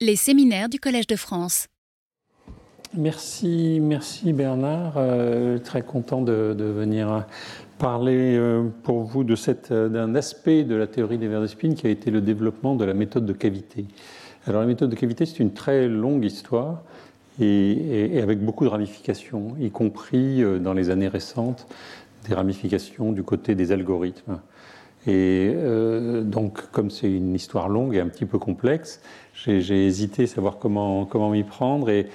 Les séminaires du Collège de France. Merci, merci Bernard. Euh, très content de, venir parler euh, pour vous euh, d'un aspect de la théorie des vers de spin qui a été le développement de la méthode de cavité. Alors la méthode de cavité, c'est une très longue histoire et, avec beaucoup de ramifications, y compris dans les années récentes, des ramifications du côté des algorithmes. Et donc, comme c'est une histoire longue et un petit peu complexe, j'ai hésité à savoir comment, comment m'y prendre. Et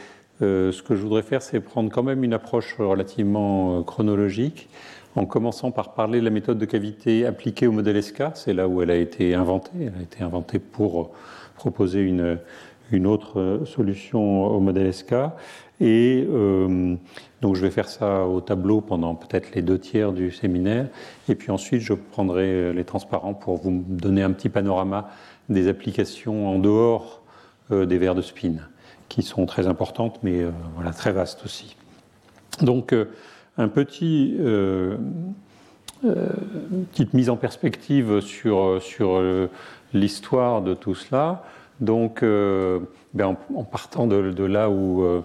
euh, ce que je voudrais faire, c'est prendre quand même une approche relativement euh, chronologique, en commençant par parler de la méthode de cavité appliquée au modèle SK. C'est là où elle a été inventée. Elle a été inventée pour proposer une, une autre solution au modèle SK. Et euh, donc je vais faire ça au tableau pendant peut-être les deux tiers du séminaire. Et puis ensuite, je prendrai euh, les transparents pour vous donner un petit panorama des applications en dehors euh, des verres de spin, qui sont très importantes, mais voilà, très vastes aussi. Donc, un petit, petite mise en perspective sur, sur l'histoire de tout cela. Donc, ben, en, partant de, de là où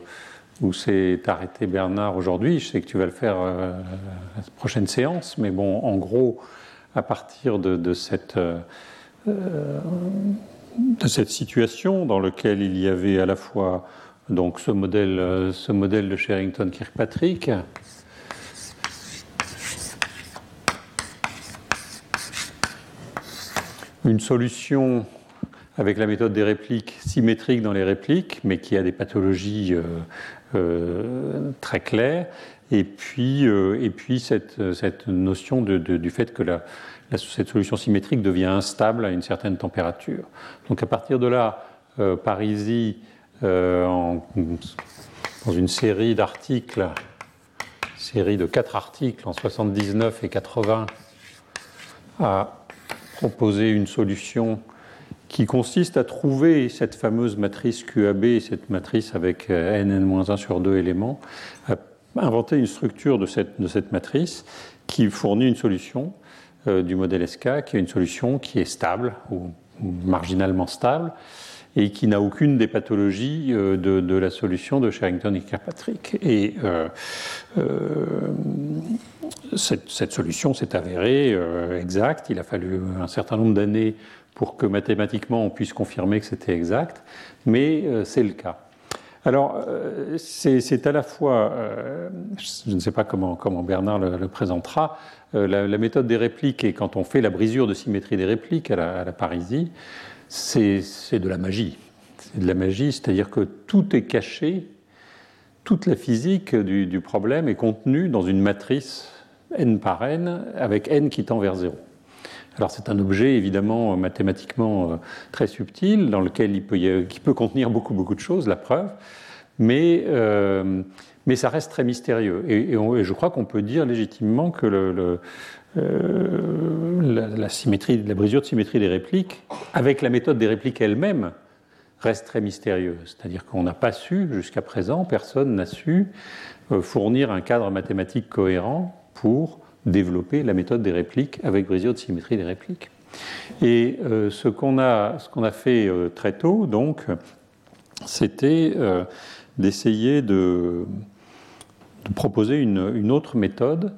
où s'est arrêté Bernard aujourd'hui. Je sais que tu vas le faire euh, à la prochaine séance, mais bon, en gros, à partir de, cette, euh, de cette situation dans laquelle il y avait à la fois donc ce modèle, euh, ce modèle de Sherrington-Kirkpatrick, une solution avec la méthode des répliques symétriques dans les répliques, mais qui a des pathologies euh, très clair. Et puis, euh, et puis cette, cette notion du fait que cette solution symétrique devient instable à une certaine température. Donc à partir de là, euh, Parisi, dans une série d'articles, série de quatre articles en 79 et 80, a proposé une solution qui consiste à trouver cette fameuse matrice QAB, cette matrice avec euh, n, n-1 sur deux éléments, à inventer une structure de cette, matrice qui fournit une solution euh, du modèle SK, qui est une solution qui est stable ou, marginalement stable et qui n'a aucune des pathologies euh, de, la solution de Sherrington et Kirkpatrick. Et euh, cette, solution s'est avérée exacte. Il a fallu un certain nombre d'années pour que mathématiquement on puisse confirmer que c'était exact, mais c'est le cas. Alors, euh, c'est à la fois, euh, je ne sais pas comment, Bernard le, présentera, la, méthode des répliques, et quand on fait la brisure de symétrie des répliques à la, Parisie, c'est de la magie. C'est de la magie, c'est-à-dire que tout est caché, toute la physique du, du problème est contenue dans une matrice n par n, avec n qui tend vers 0. Alors c'est un objet évidemment mathématiquement euh, très subtil dans lequel il peut, qui peut contenir beaucoup beaucoup de choses, la preuve, mais, euh, mais ça reste très mystérieux. Et, je crois qu'on peut dire légitimement que euh, la, symétrie, la brisure de symétrie des répliques, avec la méthode des répliques elles-mêmes, reste très mystérieuse. C'est-à-dire qu'on n'a pas su, jusqu'à présent, personne n'a su fournir un cadre mathématique cohérent pour développer la méthode des répliques avec brisure de symétrie des répliques. Et euh, ce qu'on a, a fait euh, très tôt, donc, c'était euh, d'essayer de, de, proposer une, une, autre méthode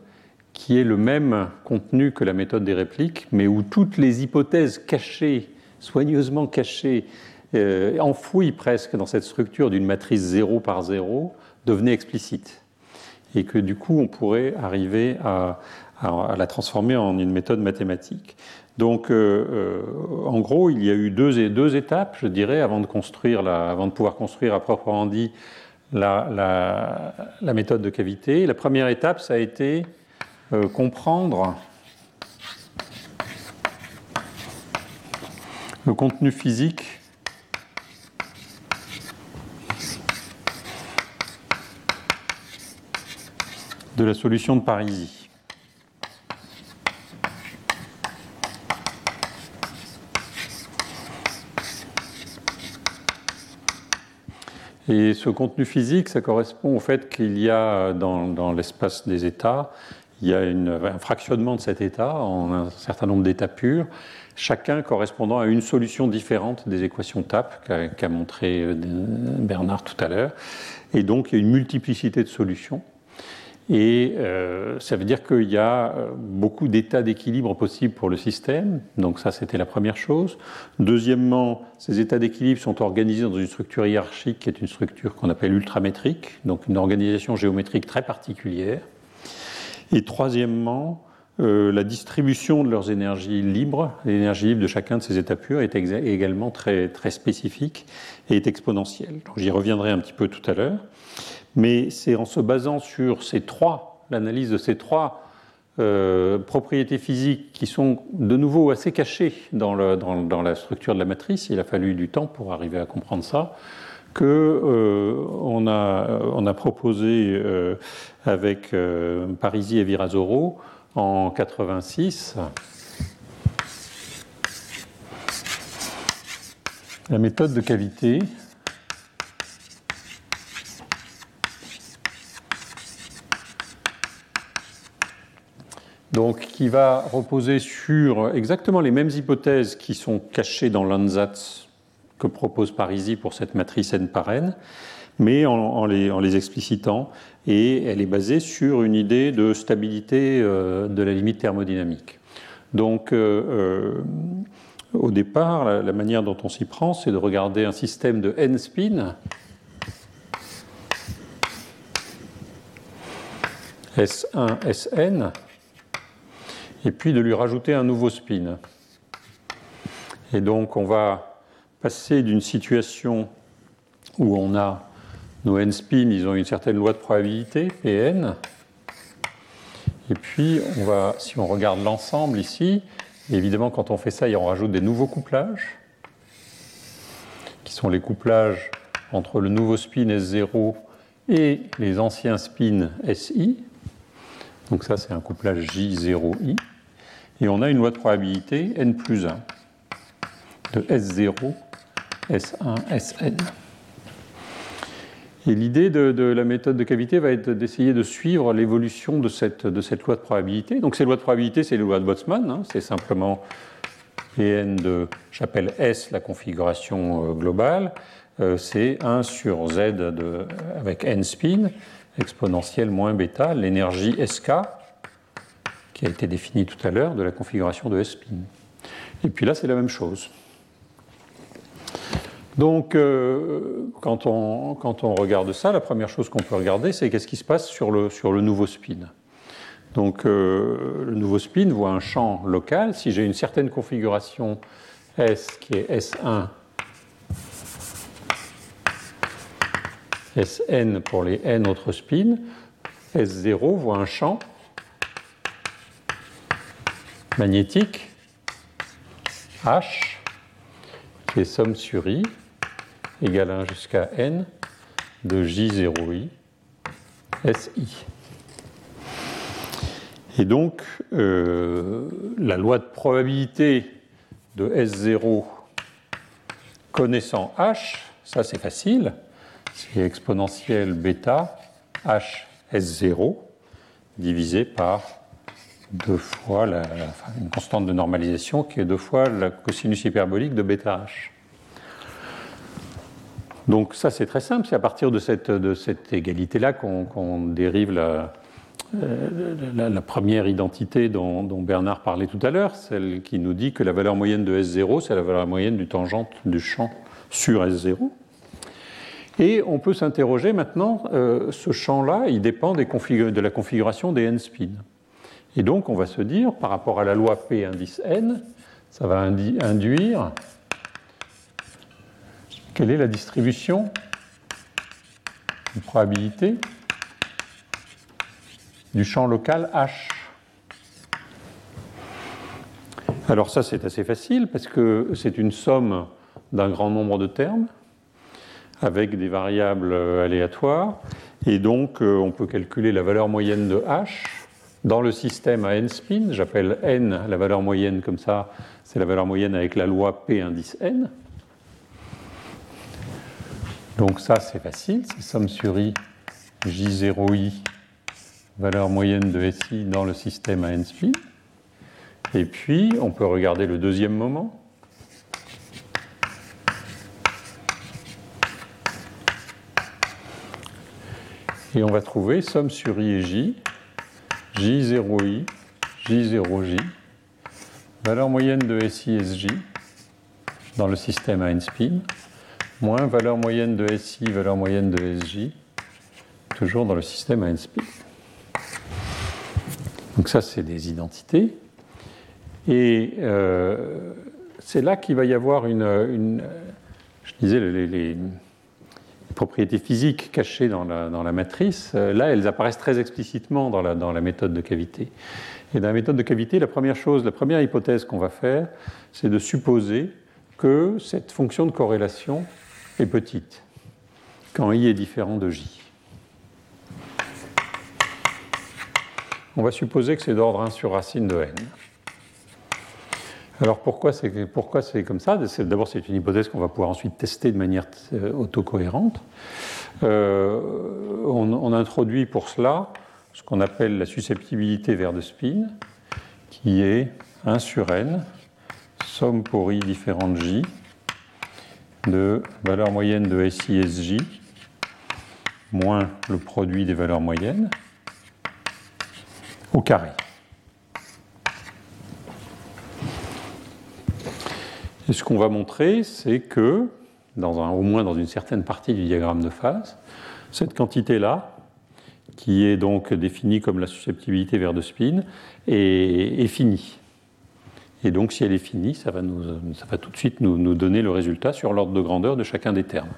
qui est le même contenu que la méthode des répliques, mais où toutes les hypothèses cachées, soigneusement cachées, enfouies presque dans cette structure d'une matrice 0 par 0, devenaient explicites et que du coup on pourrait arriver à, la transformer en une méthode mathématique. Donc, euh, euh, en gros, il y a eu deux, étapes, je dirais, avant de pouvoir construire à proprement dit la, méthode de cavité. La première étape, ça a été euh, comprendre le contenu physique de la solution de Parisi. Et ce contenu physique, ça correspond au fait qu'il y a dans, l'espace des états, il y a un fractionnement de cet état en un certain nombre d'états purs. chacun correspondant à une solution différente des équations TAP qu'a montré euh, Bernard tout à l'heure. Et donc il y a une multiplicité de solutions. Et euh, ça veut dire qu'il y a euh, beaucoup d'états d'équilibre possibles pour le système. Donc ça, c'était la première chose. Deuxièmement, ces états d'équilibre sont organisés dans une structure hiérarchique qui est une structure qu'on appelle ultramétrique, donc une organisation géométrique très particulière. Et troisièmement, euh, la distribution de leurs énergies libres, l'énergie libre de chacun de ces états purs est également très, très spécifique et est exponentielle. J'y reviendrai un petit peu tout à l'heure. Mais c'est en se basant sur ces trois, l'analyse de ces trois euh, propriétés physiques qui sont de nouveau assez cachées dans, la structure de la matrice, il a fallu du temps pour arriver à comprendre ça, qu'on euh, a, proposé euh, avec Parisi et Virasoro en 86 la méthode de cavité. Donc qui va reposer sur exactement les mêmes hypothèses qui sont cachées dans l'ANSATS que propose Parisi pour cette matrice n par n, mais en, les, explicitant, et elle est basée sur une idée de stabilité euh, de la limite thermodynamique. Donc, euh, euh, au départ, la, manière dont on s'y prend, c'est de regarder un système de n spin. S1, Sn, et puis de lui rajouter un nouveau spin. Et donc on va passer d'une situation où on a nos n spins, ils ont une certaine loi de probabilité, Pn, et puis si on regarde l'ensemble ici, évidemment quand on fait ça, on rajoute des nouveaux couplages, qui sont les couplages entre le nouveau spin S0 et les anciens spins SI. Donc ça c'est un couplage J0I et on a une loi de probabilité n plus 1 de S0, S1, Sn. Et l'idée de, la méthode de cavité va être d'essayer de suivre l'évolution de cette, loi de probabilité. Donc ces lois de probabilité, c'est les lois de Boltzmann, hein. c'est simplement Pn de, j'appelle S la configuration euh, globale, euh, c'est 1 sur Z avec n spin, exponentielle moins bêta, l'énergie Sk, qui a été définie tout à l'heure de la configuration de S-spin. Et puis là, c'est la même chose. Donc, euh, quand, on, regarde ça, la première chose qu'on peut regarder, c'est qu'est-ce qui se passe sur le, sur le nouveau spin. Donc, euh, le nouveau spin voit un champ local. Si j'ai une certaine configuration S qui est S1, Sn pour les n autres spins, S0 voit un champ magnétique H, qui est somme sur I, égale 1 jusqu'à N de J0I SI. Et donc, euh, la loi de probabilité de S0 connaissant H, ça c'est facile, c'est exponentielle bêta H S0 divisé par deux fois la, une constante de normalisation qui est deux fois la cosinus hyperbolique de bêta h. Donc ça c'est très simple, c'est à partir de cette, égalité-là qu'on dérive euh, la, la, première identité dont, Bernard parlait tout à l'heure, celle qui nous dit que la valeur moyenne de S0, c'est la valeur moyenne du tangente du champ sur S0. Et on peut s'interroger maintenant, euh, ce champ-là, il dépend de la configuration des n-spins. Et donc, on va se dire, par rapport à la loi P indice n, ça va induire quelle est la distribution de probabilité du champ local H? Alors ça, c'est assez facile parce que c'est une somme d'un grand nombre de termes avec des variables aléatoires. Et donc, euh, on peut calculer la valeur moyenne de H dans le système à n spin, j'appelle n la valeur moyenne comme ça, c'est la valeur moyenne avec la loi P indice n. Donc ça c'est facile, c'est somme sur i J0i, valeur moyenne de SI dans le système à n spin. Et puis, on peut regarder le deuxième moment. Et on va trouver somme sur i et j, j0i, j0j, valeur moyenne de SI SJ dans le système à n spin, moins valeur moyenne de SI, valeur moyenne de SJ, toujours dans le système spin. Donc ça, c'est des identités. Et euh, c'est là qu'il va y avoir une, je disais, les propriétés physiques cachées dans la, matrice, euh, là, elles apparaissent très explicitement dans la, méthode de cavité. Et dans la méthode de cavité, la première chose, la première hypothèse qu'on va faire, c'est de supposer que cette fonction de corrélation petite, quand i est différent de j. On va supposer que c'est d'ordre 1 sur racine de n. Alors pourquoi c'est comme ça? D'abord, c'est une hypothèse qu'on va pouvoir ensuite tester de manière euh, autocohérente. Euh, on, introduit pour cela ce qu'on appelle la susceptibilité vers de spin, qui est 1 sur n, somme pour i différente j, de valeur moyenne de SI moins le produit des valeurs moyennes au carré. Et ce qu'on va montrer, c'est que, dans un, au moins dans une certaine partie du diagramme de phase, cette quantité-là, qui est donc définie comme la susceptibilité vers de spin, est, finie. Et donc, si elle est finie, ça va, tout de suite nous, donner le résultat sur l'ordre de grandeur de chacun des termes.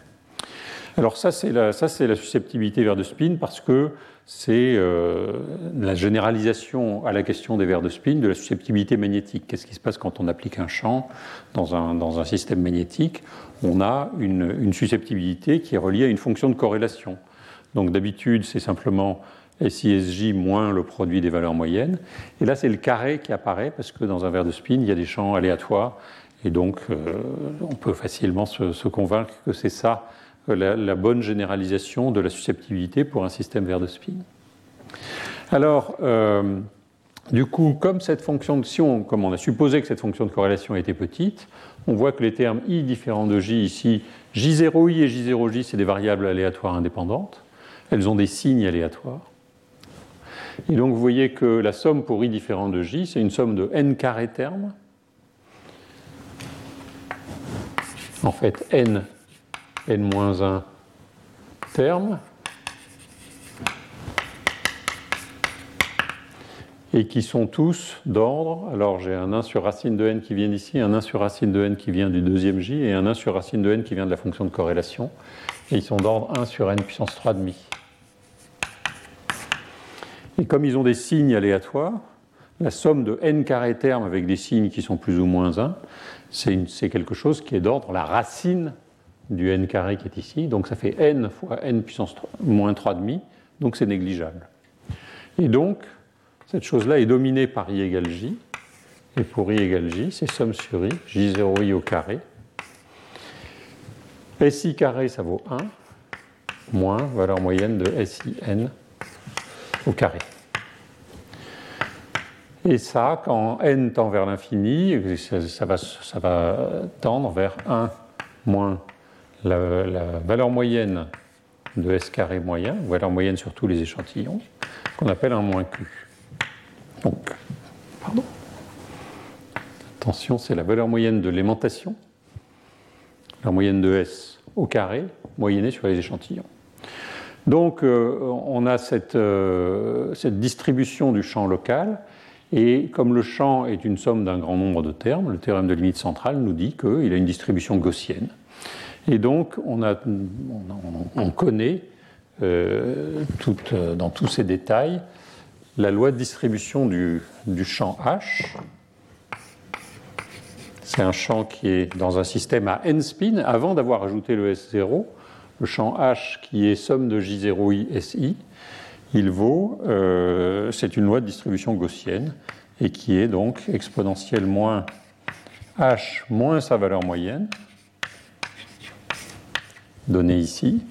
Alors ça, c'est la, susceptibilité vers de spin parce que c'est euh, la généralisation à la question des vers de spin de la susceptibilité magnétique. Qu'est-ce qui se passe quand on applique un champ dans un, système magnétique? On a une, susceptibilité qui est reliée à une fonction de corrélation. Donc d'habitude, c'est simplement SISJ moins le produit des valeurs moyennes. Et là, c'est le carré qui apparaît parce que dans un vers de spin, il y a des champs aléatoires. Et donc, euh, on peut facilement se, convaincre que c'est ça la, bonne généralisation de la susceptibilité pour un système vert de spin. Alors, euh, du coup, comme cette fonction de Sion, comme on a supposé que cette fonction de corrélation était petite, on voit que les termes i différents de j ici, j0i et j0j, c'est des variables aléatoires indépendantes. Elles ont des signes aléatoires. Et donc vous voyez que la somme pour i différent de j, c'est une somme de n carré termes. En fait, n n-1 termes et qui sont tous d'ordre. Alors j'ai un 1 sur racine de n qui vient d'ici, un 1 sur racine de n qui vient du deuxième j et un 1 sur racine de n qui vient de la fonction de corrélation. Et ils sont d'ordre 1 sur n puissance 3,5. Et comme ils ont des signes aléatoires, la somme de n carré termes avec des signes qui sont plus ou moins 1, c'est quelque chose qui est d'ordre la racine du n carré qui est ici. Donc ça fait n fois n puissance moins 3,5, donc c'est négligeable. Et donc, cette chose-là est dominée par i égale j. Et pour i égale j, c'est somme sur i, j0i au carré. SI carré, ça vaut 1, moins valeur moyenne de SIN au carré. Et ça, quand n tend vers l'infini, ça, va, tendre vers 1 moins la, valeur moyenne de S carré moyen, valeur moyenne sur tous les échantillons, qu'on appelle un moins Q. Donc, pardon. Attention, c'est la valeur moyenne de l'aimantation, la moyenne de S au carré, moyennée sur les échantillons. Donc, euh, on a euh, cette, distribution du champ local, et comme le champ est une somme d'un grand nombre de termes, le théorème de limite centrale nous dit qu'il a une distribution gaussienne. Et donc, on, connaît euh, euh, dans tous ces détails la loi de distribution du, du champ H. C'est un champ qui est dans un système à n spin, avant d'avoir ajouté le S0. Le champ H qui est somme de J0i SI, il vaut, euh, c'est une loi de distribution gaussienne, et qui est donc exponentielle moins H moins sa valeur moyenne, donné ici,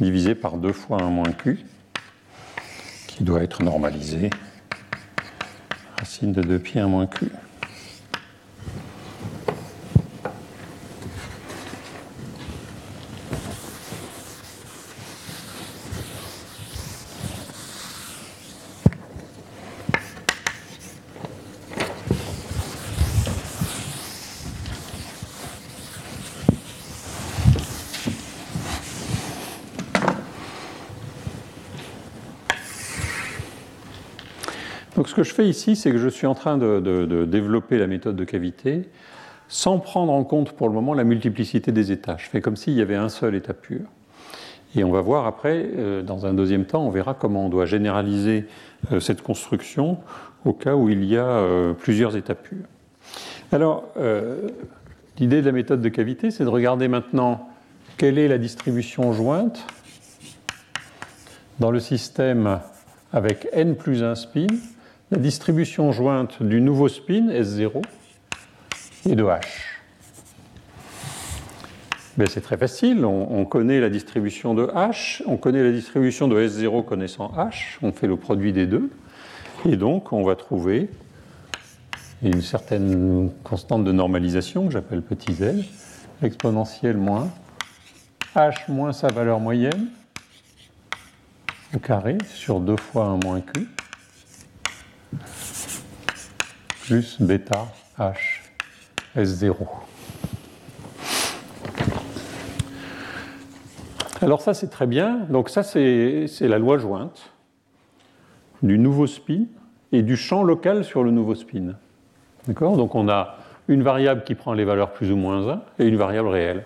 divisé par 2 fois 1 moins q, qui doit être normalisé. racine de 2 pi 1 moins q. ce que je fais ici, c'est que je suis en train de, développer la méthode de cavité sans prendre en compte pour le moment la multiplicité des états. Je fais comme s'il y avait un seul état pur. Et on va voir après, euh, dans un deuxième temps, on verra comment on doit généraliser euh, cette construction au cas où il y a euh, plusieurs états purs. Alors, l'idée de la méthode de cavité, c'est de regarder maintenant quelle est la distribution jointe dans le système avec n plus 1 spin la distribution jointe du nouveau spin S0 et de H. Ben, c'est très facile, on, connaît la distribution de H, on connaît la distribution de S0 connaissant H, on fait le produit des deux, et donc on va trouver une certaine constante de normalisation que j'appelle petit z, exponentielle moins H moins sa valeur moyenne au carré sur 2 fois 1 moins Q plus bêta H S0. Alors ça c'est très bien. Donc ça c'est la loi jointe du nouveau spin et du champ local sur le nouveau spin. D'accord? Donc on a une variable qui prend les valeurs plus ou moins 1 et une variable réelle.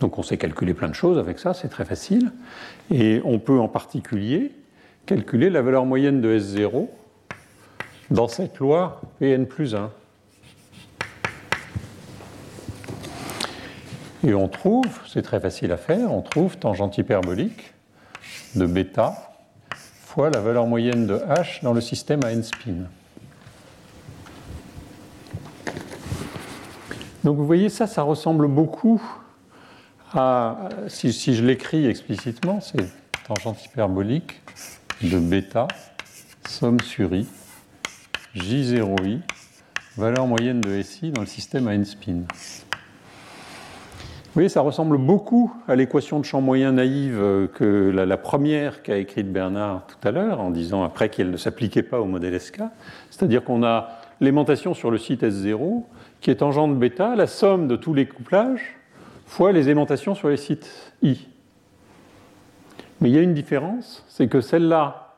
Donc on sait calculer plein de choses avec ça, c'est très facile. Et on peut en particulier calculer la valeur moyenne de S0 dans cette loi Pn plus 1. Et on trouve, c'est très facile à faire, on trouve tangente hyperbolique de bêta fois la valeur moyenne de h dans le système à n spin. Donc vous voyez ça, ça ressemble beaucoup à, si, si je l'écris explicitement, c'est tangente hyperbolique de bêta somme sur i J0i, valeur moyenne de SI dans le système à n spin. Vous voyez, ça ressemble beaucoup à l'équation de champ moyen naïve euh, que la, première qu'a écrite Bernard tout à l'heure, en disant après qu'elle ne s'appliquait pas au modèle SK. C'est-à-dire qu'on a l'aimantation sur le site S0 qui est tangente bêta, la somme de tous les couplages fois les aimantations sur les sites I. Mais il y a une différence, c'est que celle-là,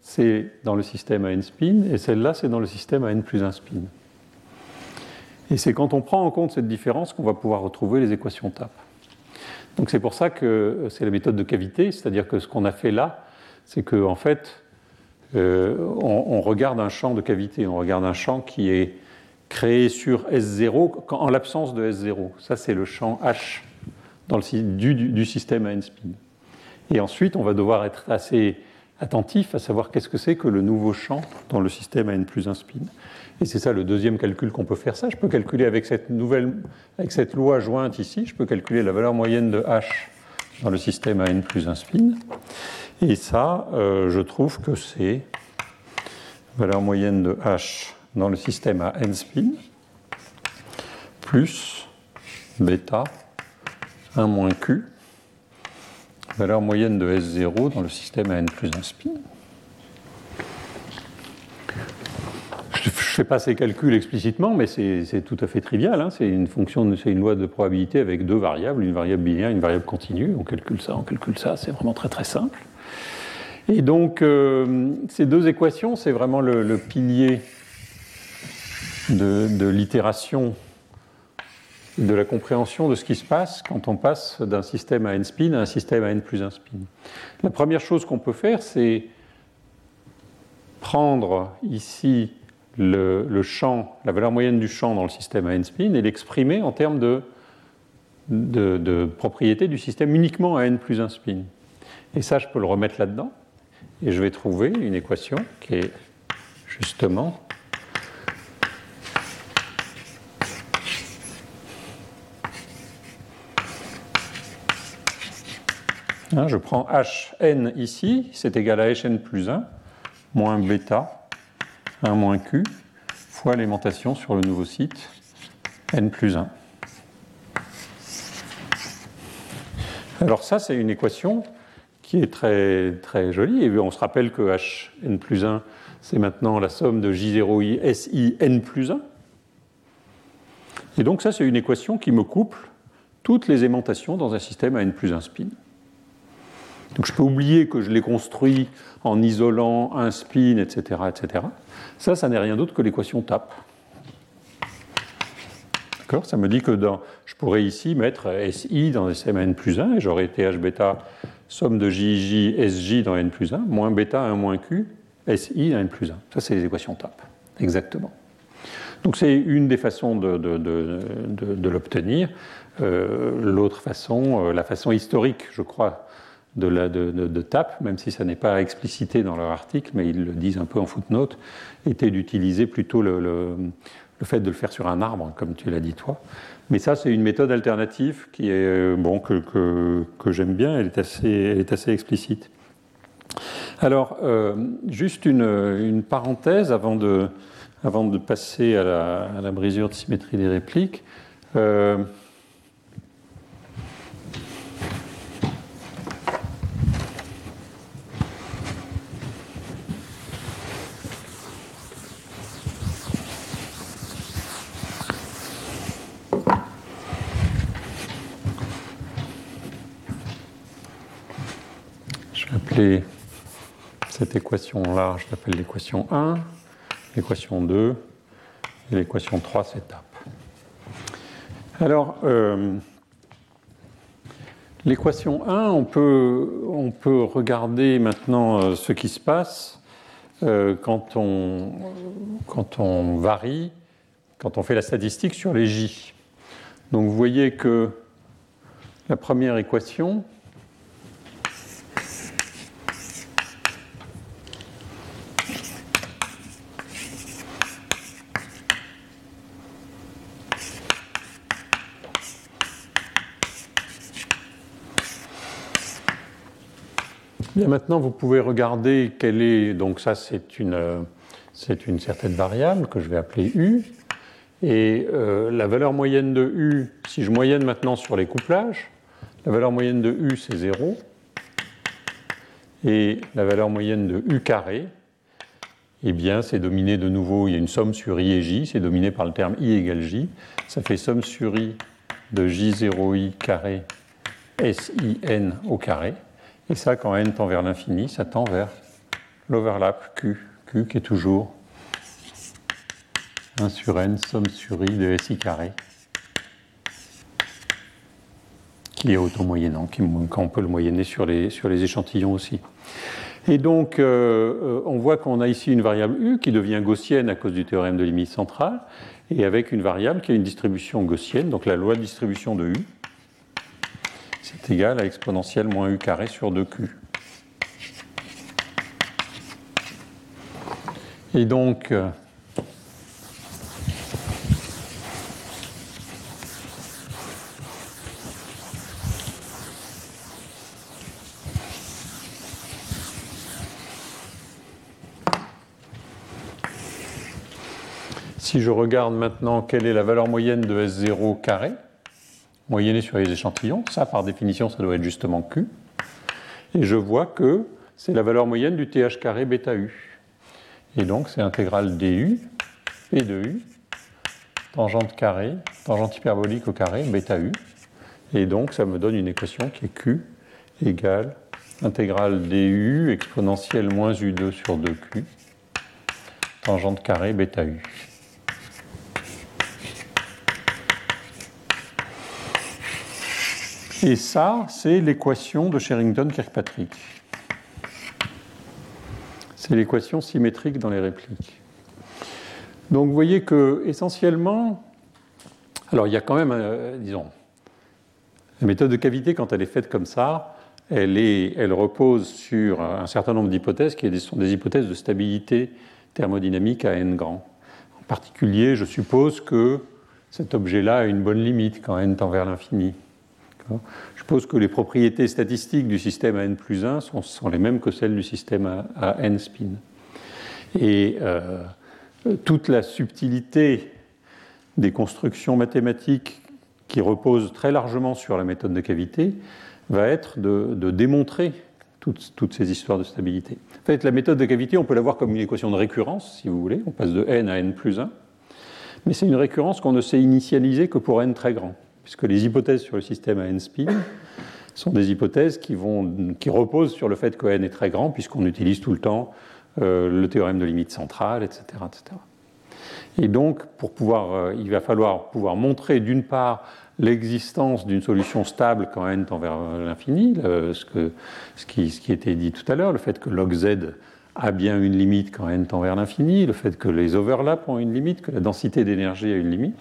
c'est dans le système à n spin, et celle-là, c'est dans le système à n plus 1 spin. Et c'est quand on prend en compte cette différence qu'on va pouvoir retrouver les équations TAP. Donc c'est pour ça que c'est la méthode de cavité, c'est-à-dire que ce qu'on a fait là, c'est qu'en en fait, euh, on, regarde un champ de cavité, on regarde un champ qui est créé sur S0 en l'absence de S0. Ça, c'est le champ H du, du système à n spin. Et ensuite, on va devoir être assez attentif à savoir qu'est-ce que c'est que le nouveau champ dans le système à n plus 1 spin. Et c'est ça le deuxième calcul qu'on peut faire ça. Je peux calculer avec cette nouvelle, avec cette loi jointe ici, je peux calculer la valeur moyenne de h dans le système à n plus 1 spin. Et ça, euh, je trouve que c'est valeur moyenne de h dans le système à n spin plus bêta 1 moins q valeur moyenne de S0 dans le système à n plus 1 spin. Je ne fais pas ces calculs explicitement, mais c'est tout à fait trivial. Hein. C'est une fonction, c'est une loi de probabilité avec deux variables, une variable binaire, une variable continue. On calcule ça, on calcule ça. C'est vraiment très très simple. Et donc euh, ces deux équations, c'est vraiment le, pilier de, de l'itération de la compréhension de ce qui se passe quand on passe d'un système à n spin à un système à n plus 1 spin. La première chose qu'on peut faire, c'est prendre ici le, champ, la valeur moyenne du champ dans le système à n spin et l'exprimer en termes de, de, de propriété du système uniquement à n plus 1 spin. Et ça, je peux le remettre là-dedans et je vais trouver une équation qui est justement Hein, je prends hn ici, c'est égal à hn plus 1, moins bêta, 1 moins q fois l'aimantation sur le nouveau site n plus 1. Alors ça, c'est une équation qui est très, très jolie. Et on se rappelle que hn plus 1, c'est maintenant la somme de j0i si n plus 1. Et donc ça, c'est une équation qui me couple toutes les aimantations dans un système à n plus 1 spin. Donc je peux oublier que je l'ai construit en isolant un spin, etc. etc. Ça, ça n'est rien d'autre que l'équation TAP. D'accord? Ça me dit que dans, je pourrais ici mettre SI dans SM à n plus 1 et j'aurais TH bêta somme de JJ SJ dans n plus 1 moins bêta 1 moins Q SI dans n plus 1. Ça, c'est les équations TAP. Exactement. Donc c'est une des façons de, l'obtenir. Euh, l'autre façon, euh, la façon historique, je crois, de, la, TAP, même si ça n'est pas explicité dans leur article, mais ils le disent un peu en footnote, était d'utiliser plutôt le, fait de le faire sur un arbre, comme tu l'as dit toi. Mais ça, c'est une méthode alternative qui est euh, bon que, que, j'aime bien. Elle est assez, elle est assez explicite. Alors, euh, juste une, une, parenthèse avant de, avant de passer à la, à la brisure de symétrie des répliques. Euh, cette équation-là, je l'appelle l'équation 1, l'équation 2, et l'équation 3, c'est TAP. Alors, euh, l'équation 1, on peut, on peut, regarder maintenant euh, ce qui se passe euh, quand, on, quand on varie, quand on fait la statistique sur les J. Donc vous voyez que la première équation, Bien, maintenant, vous pouvez regarder quelle est. Donc, ça, c'est une, c'est une certaine variable que je vais appeler U. Et euh, la valeur moyenne de U, si je moyenne maintenant sur les couplages, la valeur moyenne de U, c'est 0. Et la valeur moyenne de U carré, eh bien, c'est dominé de nouveau, il y a une somme sur I et J, c'est dominé par le terme I égale J. Ça fait somme sur I de J0I carré SIN au carré. Et ça, quand n tend vers l'infini, ça tend vers l'overlap Q, Q qui est toujours 1 sur n, somme sur i de SI carré, qui est auto-moyennant, quand on peut le moyenner sur les, sur les échantillons aussi. Et donc, euh, on voit qu'on a ici une variable u qui devient gaussienne à cause du théorème de limite centrale, et avec une variable qui a une distribution gaussienne, donc la loi de distribution de u, c'est égal à exponentielle moins u carré sur 2q. Et donc, si je regarde maintenant quelle est la valeur moyenne de S0 carré, moyenné sur les échantillons. Ça, par définition, ça doit être justement Q. Et je vois que c'est la valeur moyenne du TH carré bêta U. Et donc, c'est intégrale du et de U, tangente carré, tangente hyperbolique au carré, bêta U. Et donc, ça me donne une équation qui est Q égale intégrale du exponentielle moins U2 sur 2Q, tangente carré bêta U. Et ça, c'est l'équation de Sherrington-Kirkpatrick. C'est l'équation symétrique dans les répliques. Donc vous voyez que essentiellement, alors il y a quand même, euh, disons, la méthode de cavité quand elle est faite comme ça, elle, est, elle repose sur un certain nombre d'hypothèses qui sont des hypothèses de stabilité thermodynamique à n grand. En particulier, je suppose que cet objet-là a une bonne limite quand n tend vers l'infini. Je suppose que les propriétés statistiques du système à n plus 1 sont, les mêmes que celles du système à, n spin. Et euh, toute la subtilité des constructions mathématiques qui reposent très largement sur la méthode de cavité va être de, démontrer toutes, ces histoires de stabilité. En fait, la méthode de cavité, on peut la voir comme une équation de récurrence, si vous voulez. On passe de n à n plus 1. Mais c'est une récurrence qu'on ne sait initialiser que pour n très grand, puisque les hypothèses sur le système à n spin sont des hypothèses qui, reposent sur le fait que n est très grand, puisqu'on utilise tout le temps euh, le théorème de limite centrale, etc. etc. Et donc, pour pouvoir, euh, il va falloir pouvoir montrer d'une part l'existence d'une solution stable quand n tend vers l'infini, ce, que, ce, qui, ce qui était dit tout à l'heure, le fait que log z a bien une limite quand n tend vers l'infini, le fait que les overlaps ont une limite, que la densité d'énergie a une limite,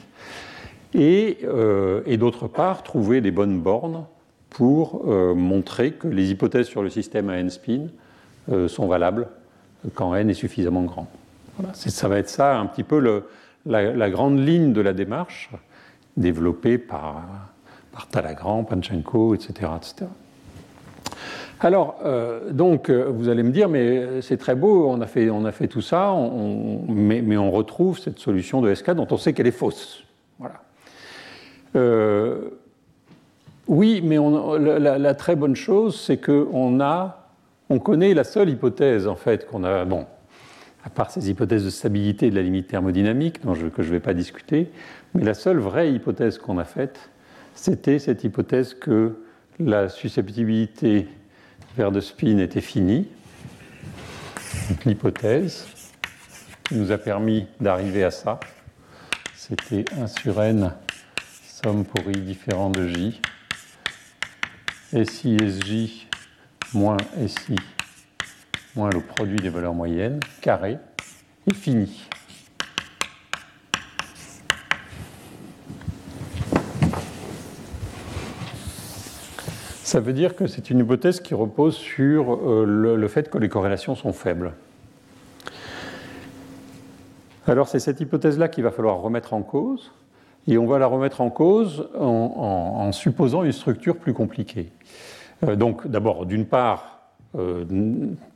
et, euh, et d'autre part, trouver des bonnes bornes pour euh, montrer que les hypothèses sur le système à n spin euh, sont valables quand n est suffisamment grand. Voilà, ça va être ça un petit peu la, grande ligne de la démarche développée par, par Talagrand, Panchenko, etc. etc. Alors, donc, vous allez me dire, mais c'est très beau, on a fait, on a fait tout ça, mais, mais, on retrouve cette solution de SK dont on sait qu'elle est fausse. Voilà. Oui, mais la, très bonne chose, c'est qu'on a, on connaît la seule hypothèse en fait qu'on a, bon, à part ces hypothèses de stabilité de la limite thermodynamique dont je, que je ne vais pas discuter, mais la seule vraie hypothèse qu'on a faite, c'était cette hypothèse que la susceptibilité vers de spin était finie. L'hypothèse qui nous a permis d'arriver à ça, c'était 1 sur n somme pour i différent de j SI, SJ moins SI moins le produit des valeurs moyennes, carré, est fini. Ça veut dire que c'est une hypothèse qui repose sur euh, le, fait que les corrélations sont faibles. Alors c'est cette hypothèse-là qu'il va falloir remettre en cause, et on va la remettre en cause en supposant une structure plus compliquée. Euh, donc d'abord, d'une part, euh,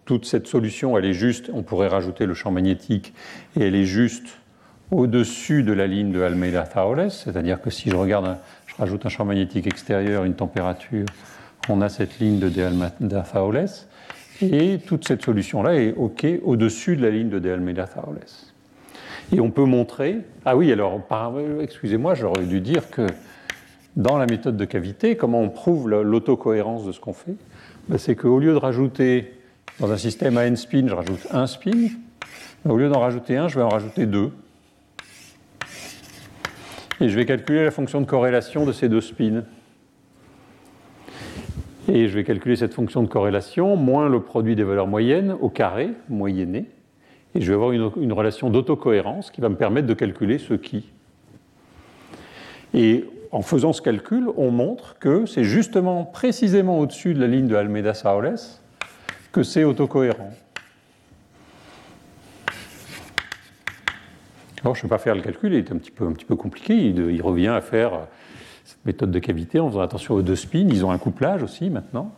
toute cette solution, elle est juste, on pourrait rajouter le champ magnétique, et elle est juste au-dessus de la ligne de Almeida-Thaules, c'est-à-dire que si je regarde, je rajoute un champ magnétique extérieur, une température, on a cette ligne de Almeida-Thaules, et toute cette solution-là est OK au-dessus de la ligne de De Almeida-Thaules. Et on peut montrer, ah oui, alors, excusez-moi, j'aurais dû dire que dans la méthode de cavité, comment on prouve l'autocohérence de ce qu'on fait ben, C'est qu'au lieu de rajouter dans un système à n spin, je rajoute un spin. au lieu d'en rajouter un, je vais en rajouter deux. Et je vais calculer la fonction de corrélation de ces deux spins. Et je vais calculer cette fonction de corrélation moins le produit des valeurs moyennes au carré, moyenné. Et je vais avoir une, relation d'autocohérence qui va me permettre de calculer ce qui. Et en faisant ce calcul, on montre que c'est justement précisément au-dessus de la ligne de Almeida-Saules que c'est autocohérent. Alors, je ne vais pas faire le calcul, il est un petit peu, un petit peu compliqué. Il, revient à faire cette méthode de cavité en faisant attention aux deux spins. Ils ont un couplage aussi maintenant.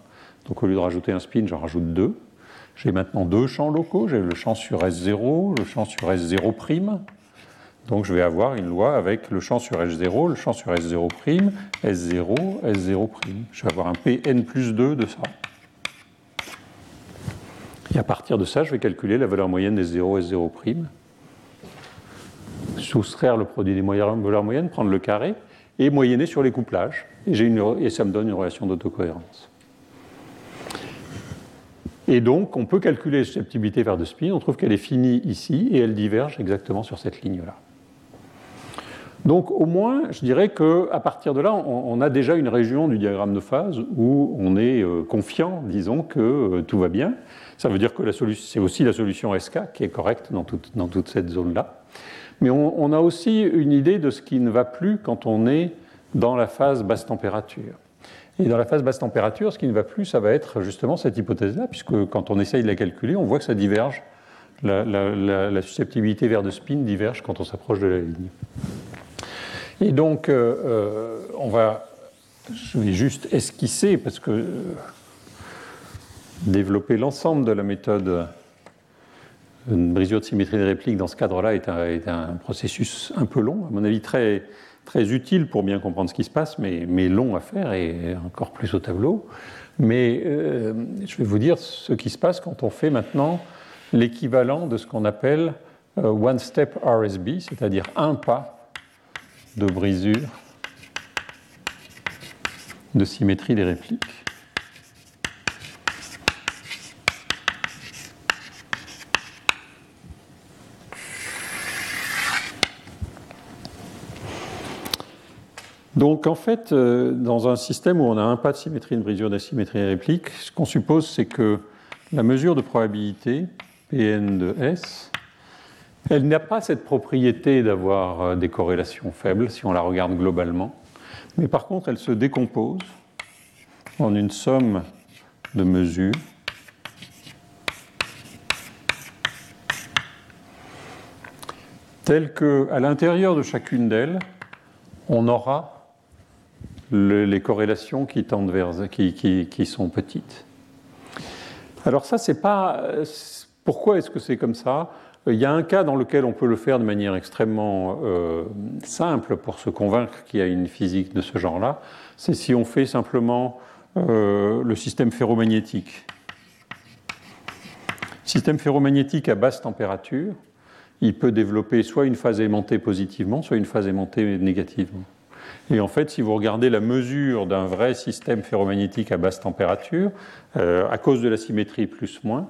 Donc, au lieu de rajouter un spin, j'en rajoute deux. J'ai maintenant deux champs locaux. J'ai le champ sur S0, le champ sur S0'. Donc je vais avoir une loi avec le champ sur S0, le champ sur S0', S0, S0'. Je vais avoir un Pn plus 2 de ça. Et à partir de ça, je vais calculer la valeur moyenne des 0, S0', soustraire le produit des valeurs moyennes, prendre le carré et moyenner sur les couplages. Et, et ça me donne une relation d'autocohérence. Et donc, on peut calculer la susceptibilité vers de spin. On trouve qu'elle est finie ici et elle diverge exactement sur cette ligne-là. Donc au moins, je dirais qu'à partir de là, on, a déjà une région du diagramme de phase où on est euh, confiant, disons, que euh, tout va bien. Ça veut dire que c'est aussi la solution SK qui est correcte dans toute, dans toute cette zone-là. Mais on, a aussi une idée de ce qui ne va plus quand on est dans la phase basse température. Et dans la phase basse température, ce qui ne va plus, ça va être justement cette hypothèse-là, puisque quand on essaye de la calculer, on voit que ça diverge. La, susceptibilité vers de spin diverge quand on s'approche de la ligne. Et donc, euh, euh, on va, je vais juste esquisser, parce que euh, développer l'ensemble de la méthode Une brisure de symétrie de réplique dans ce cadre-là est, un, processus un peu long, à mon avis très, très utile pour bien comprendre ce qui se passe, mais, long à faire et encore plus au tableau. Mais euh, je vais vous dire ce qui se passe quand on fait maintenant l'équivalent de ce qu'on appelle euh, one step RSB, c'est-à-dire un pas de brisure de symétrie des répliques. Donc en fait, euh, dans un système où on a un pas de symétrie, une brisure d'asymétrie réplique, ce qu'on suppose, c'est que la mesure de probabilité, Pn de S, elle n'a pas cette propriété d'avoir euh, des corrélations faibles si on la regarde globalement, mais par contre elle se décompose en une somme de mesures. Telle qu'à l'intérieur de chacune d'elles, on aura les corrélations qui tendent vers qui, sont petites. Alors ça, c'est pas. Pourquoi est-ce que c'est comme ça? Il y a un cas dans lequel on peut le faire de manière extrêmement euh, simple pour se convaincre qu'il y a une physique de ce genre-là. C'est si on fait simplement euh, le système ferromagnétique. Système ferromagnétique à basse température, il peut développer soit une phase aimantée positivement, soit une phase aimantée négativement. Et en fait, si vous regardez la mesure d'un vrai système ferromagnétique à basse température, euh, à cause de la symétrie plus-moins,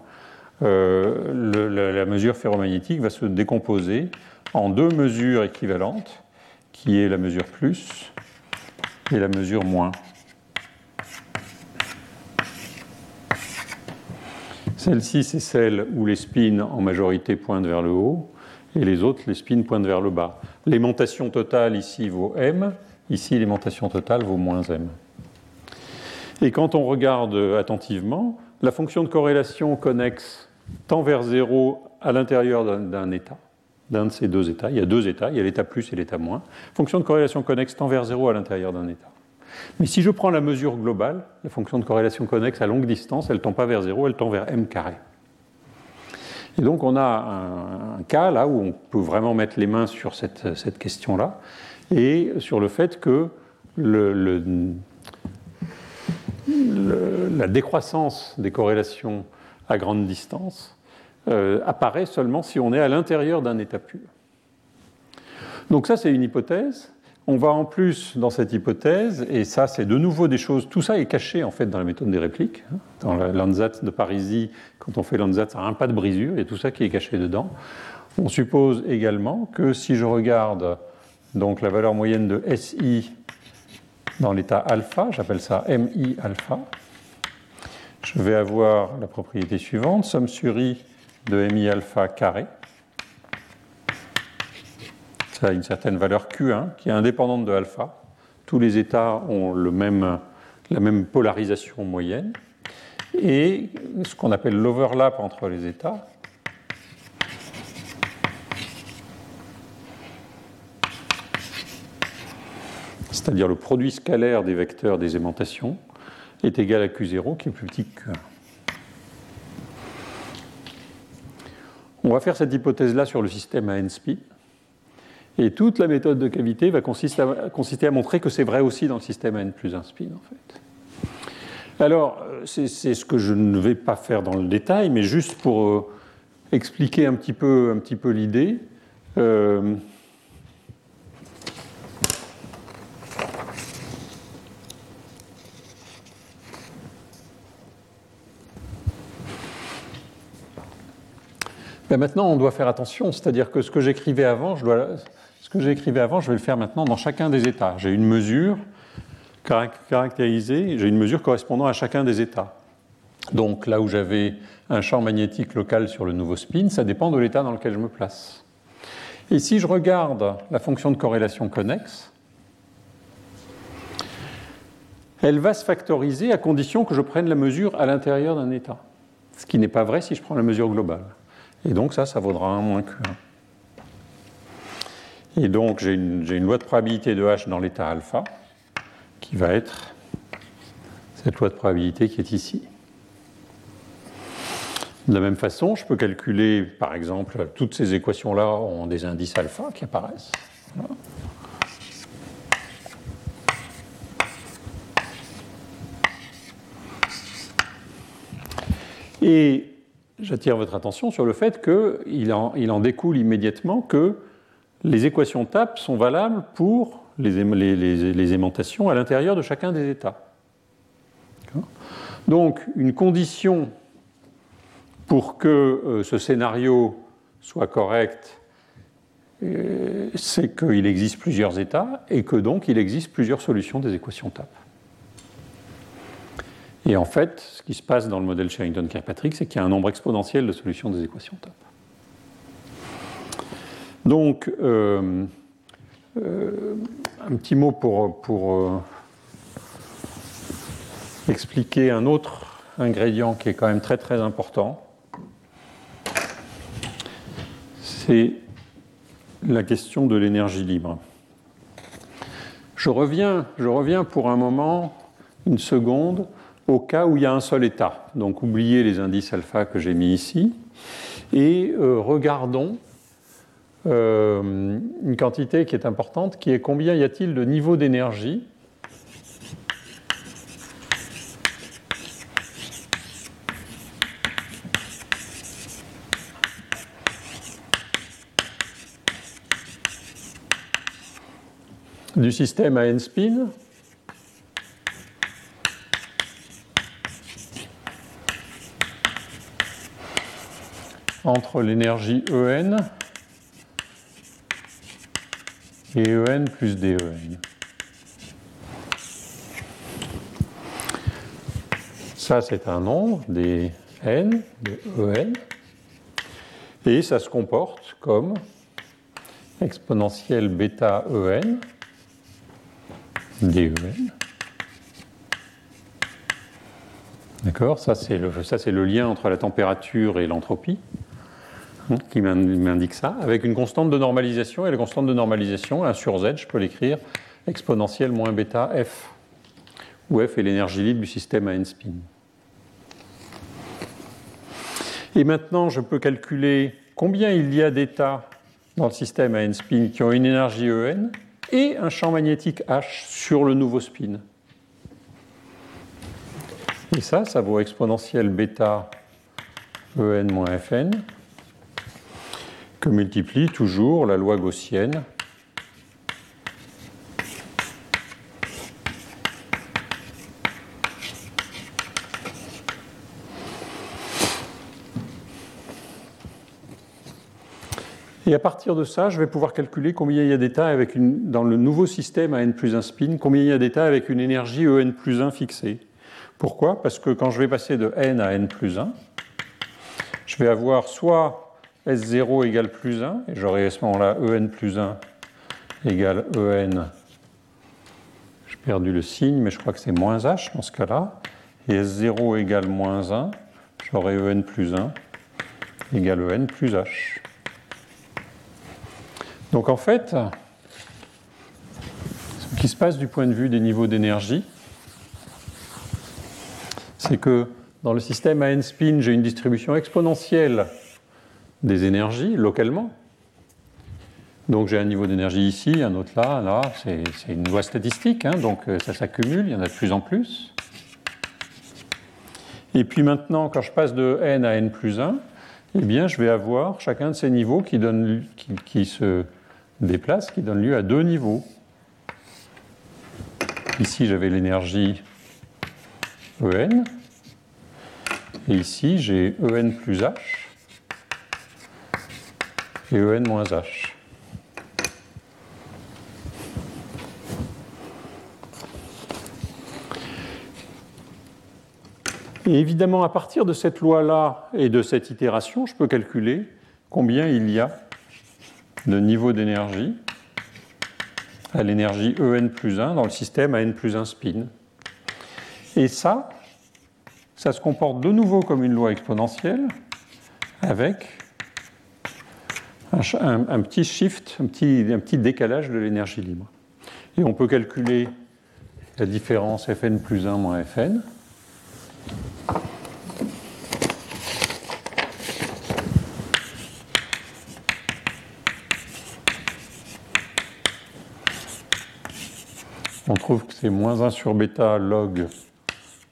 euh, la, mesure ferromagnétique va se décomposer en deux mesures équivalentes, qui est la mesure plus et la mesure moins. Celle-ci, c'est celle où les spins en majorité pointent vers le haut, et les autres, les spins pointent vers le bas. L'aimantation totale ici vaut m, Ici, l'aimantation totale vaut moins m. Et quand on regarde attentivement, la fonction de corrélation connexe tend vers 0 à l'intérieur d'un état, d'un de ces deux états. Il y a deux états, il y a l'état plus et l'état moins. Fonction de corrélation connexe tend vers 0 à l'intérieur d'un état. Mais si je prends la mesure globale, la fonction de corrélation connexe à longue distance, elle ne tend pas vers 0, elle tend vers m carré. Et donc on a un, cas là où on peut vraiment mettre les mains sur cette, cette question-là et sur le fait que la décroissance des corrélations à grande distance euh, apparaît seulement si on est à l'intérieur d'un état pur. Donc ça, c'est une hypothèse. On va en plus dans cette hypothèse, et ça, c'est de nouveau des choses. Tout ça est caché en fait dans la méthode des répliques. Hein. Dans la Landsat de Parisie, quand on fait Landsat, ça a un pas de brisure, et tout ça qui est caché dedans. On suppose également que si je regarde donc la valeur moyenne de SI dans l'état alpha, j'appelle ça MI alpha. Je vais avoir la propriété suivante, somme sur I de MI alpha carré. Ça a une certaine valeur Q1 qui est indépendante de alpha. Tous les états ont la même polarisation moyenne. Et ce qu'on appelle l'overlap entre les états, c'est-à-dire le produit scalaire des vecteurs des aimantations, est égal à Q0 qui est plus petit que Q1. On va faire cette hypothèse-là sur le système à n spin. Et toute la méthode de cavité va consister à, montrer que c'est vrai aussi dans le système à n plus 1 spin, en fait. Alors, c'est ce que je ne vais pas faire dans le détail, mais juste pour euh, expliquer un petit peu, un petit peu l'idée. Euh, Maintenant, on doit faire attention, c'est-à-dire que ce que j'écrivais avant, je dois, ce que j'écrivais avant, je vais le faire maintenant dans chacun des états. J'ai une mesure caractérisée, j'ai une mesure correspondant à chacun des états. Donc là où j'avais un champ magnétique local sur le nouveau spin, ça dépend de l'état dans lequel je me place. Et si je regarde la fonction de corrélation connexe, elle va se factoriser à condition que je prenne la mesure à l'intérieur d'un état. Ce qui n'est pas vrai si je prends la mesure globale. Et donc ça, ça vaudra 1 moins Q1. Et donc j'ai une, une, loi de probabilité de H dans l'état alpha qui va être cette loi de probabilité qui est ici. De la même façon, je peux calculer, par exemple, toutes ces équations-là ont des indices alpha qui apparaissent. Et j'attire votre attention sur le fait qu'il en, découle immédiatement que les équations TAP sont valables pour les, les aimantations à l'intérieur de chacun des états. Donc, une condition pour que euh, ce scénario soit correct, euh, c'est qu'il existe plusieurs états et que donc il existe plusieurs solutions des équations TAP. Et en fait, ce qui se passe dans le modèle Sherrington-Kirkpatrick, c'est qu'il y a un nombre exponentiel de solutions des équations TAP. Donc, euh, un petit mot pour, pour expliquer un autre ingrédient qui est quand même très très important. C'est la question de l'énergie libre. Je reviens pour un moment, une seconde, au cas où il y a un seul état. Donc oubliez les indices alpha que j'ai mis ici et euh, regardons euh, une quantité qui est importante, qui est combien y a-t-il de niveau d'énergie du système à n spin. Entre l'énergie En et En plus DEN. Ça, c'est un nombre, des N, En, et ça se comporte comme exponentielle bêta En DEN. D'accord? Ça, c'est le, le, lien entre la température et l'entropie qui m'indique ça, avec une constante de normalisation. Et la constante de normalisation, 1 sur z, je peux l'écrire exponentielle moins bêta f, où f est l'énergie libre du système à n spin. Et maintenant, je peux calculer combien il y a d'états dans le système à n spin qui ont une énergie En et un champ magnétique H sur le nouveau spin. Et ça, ça vaut exponentielle bêta En moins Fn que multiplie toujours la loi gaussienne Et à partir de ça, je vais pouvoir calculer combien il y a d'états avec une, dans le nouveau système à n plus 1 spin, combien il y a d'états avec une énergie En plus 1 fixée. Pourquoi? Parce que quand je vais passer de n à n plus 1, je vais avoir soit S0 égale plus 1, et j'aurai à ce moment-là En plus 1 égale En, j'ai perdu le signe, mais je crois que c'est moins H dans ce cas-là, et S0 égale moins 1, j'aurai En plus 1 égale En plus H. Donc en fait, ce qui se passe du point de vue des niveaux d'énergie, c'est que dans le système à n spin, j'ai une distribution exponentielle des énergies localement. Donc j'ai un niveau d'énergie ici, un autre là, là, c'est une loi statistique, hein, donc euh, ça s'accumule, il y en a de plus en plus. Et puis maintenant, quand je passe de n à n plus 1, eh bien, je vais avoir chacun de ces niveaux qui, se déplace, qui donne lieu à deux niveaux. Ici, j'avais l'énergie En. Et ici, j'ai En plus H et En moins H. Et évidemment, à partir de cette loi-là et de cette itération, je peux calculer combien il y a de niveau d'énergie à l'énergie En plus 1 dans le système à N plus 1 spin. Et ça, ça se comporte de nouveau comme une loi exponentielle avec un, petit shift, un petit, un petit décalage de l'énergie libre. Et on peut calculer la différence Fn plus 1 moins Fn. On trouve que c'est moins 1 sur bêta log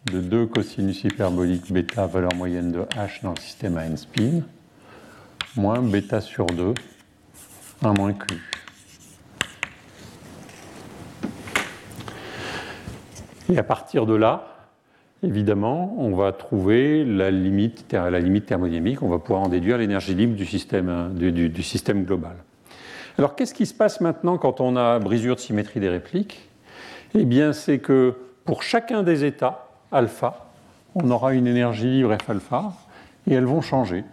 de 2 cosinus hyperbolique bêta valeur moyenne de h dans le système à n spin moins bêta sur 2, 1 moins q. Et à partir de là, évidemment, on va trouver la limite, thermodynamique, on va pouvoir en déduire l'énergie libre du système, du, système global. Alors qu'est-ce qui se passe maintenant quand on a brisure de symétrie des répliques? Eh bien, c'est que pour chacun des états alpha, on aura une énergie libre F alpha, et elles vont changer.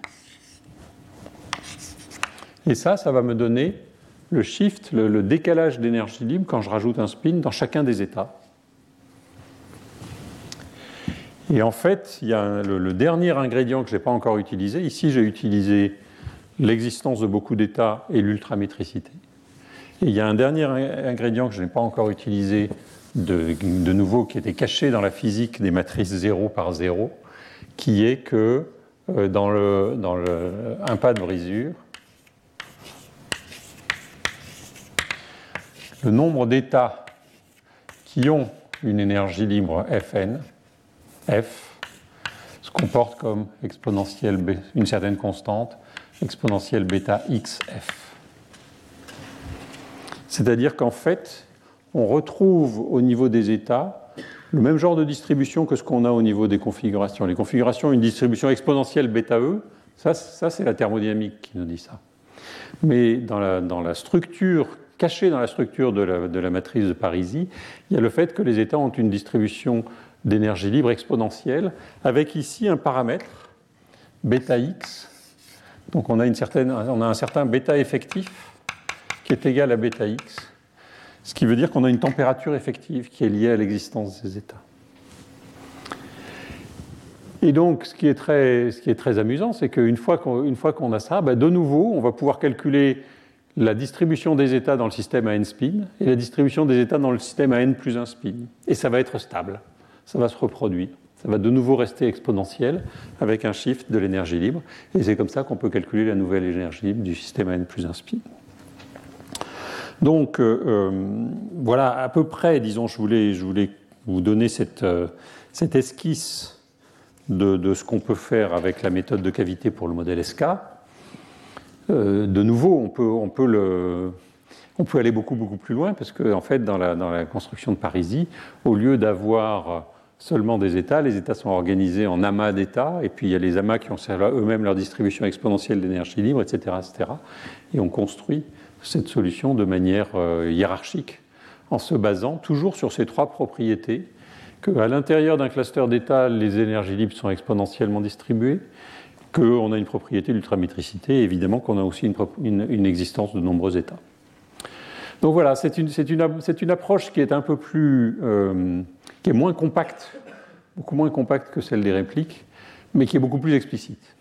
Et ça, ça va me donner le shift, le décalage d'énergie libre quand je rajoute un spin dans chacun des états. Et en fait, il y a le, dernier ingrédient que je n'ai pas encore utilisé. Ici, j'ai utilisé l'existence de beaucoup d'états et l'ultramétricité. Et il y a un dernier ingrédient que je n'ai pas encore utilisé de, nouveau, qui était caché dans la physique des matrices 0 par 0, qui est que euh, dans, un pas de brisure, le nombre d'états qui ont une énergie libre Fn f se comporte comme exponentielle une certaine constante, exponentielle bêta xf. C'est-à-dire qu'en fait, on retrouve au niveau des états le même genre de distribution que ce qu'on a au niveau des configurations. Les configurations, une distribution exponentielle bêta e, ça, ça c'est la thermodynamique qui nous dit ça. Mais dans la, dans la structure, cachée dans la structure de la, matrice de Parisi, il y a le fait que les états ont une distribution d'énergie libre exponentielle, avec ici un paramètre, bêta x. Donc on a, une certaine, on a un certain bêta effectif qui est égal à bêta x, ce qui veut dire qu'on a une température effective qui est liée à l'existence des états. Et donc, ce qui est très, ce qui est très amusant, c'est qu'une fois qu'on a ça, bah, de nouveau, on va pouvoir calculer la distribution des états dans le système à n spin et la distribution des états dans le système à n plus 1 spin. Et ça va être stable ça va se reproduire. Ça va de nouveau rester exponentiel avec un shift de l'énergie libre. Et c'est comme ça qu'on peut calculer la nouvelle énergie libre du système n plus 1 spin. Donc euh, euh, voilà à peu près, disons, je voulais, vous donner cette, euh, cette esquisse de, de ce qu'on peut faire avec la méthode de cavité pour le modèle SK. De nouveau, on peut, on peut le, on peut aller beaucoup, beaucoup plus loin parce qu'en en fait, dans la, dans la, construction de Parisie, au lieu d'avoir seulement des États. Les États sont organisés en amas d'États, et puis il y a les amas qui ont eux-mêmes leur distribution exponentielle d'énergie libre, etc., etc. Et on construit cette solution de manière euh, hiérarchique, en se basant toujours sur ces trois propriétés, qu'à l'intérieur d'un cluster d'États, les énergies libres sont exponentiellement distribuées, qu'on a une propriété d'ultramétricité, et évidemment qu'on a aussi une, existence de nombreux États. Donc voilà, c'est une, approche qui est un peu plus... Euh, qui est moins compacte, beaucoup moins compacte que celle des répliques, mais qui est beaucoup plus explicite.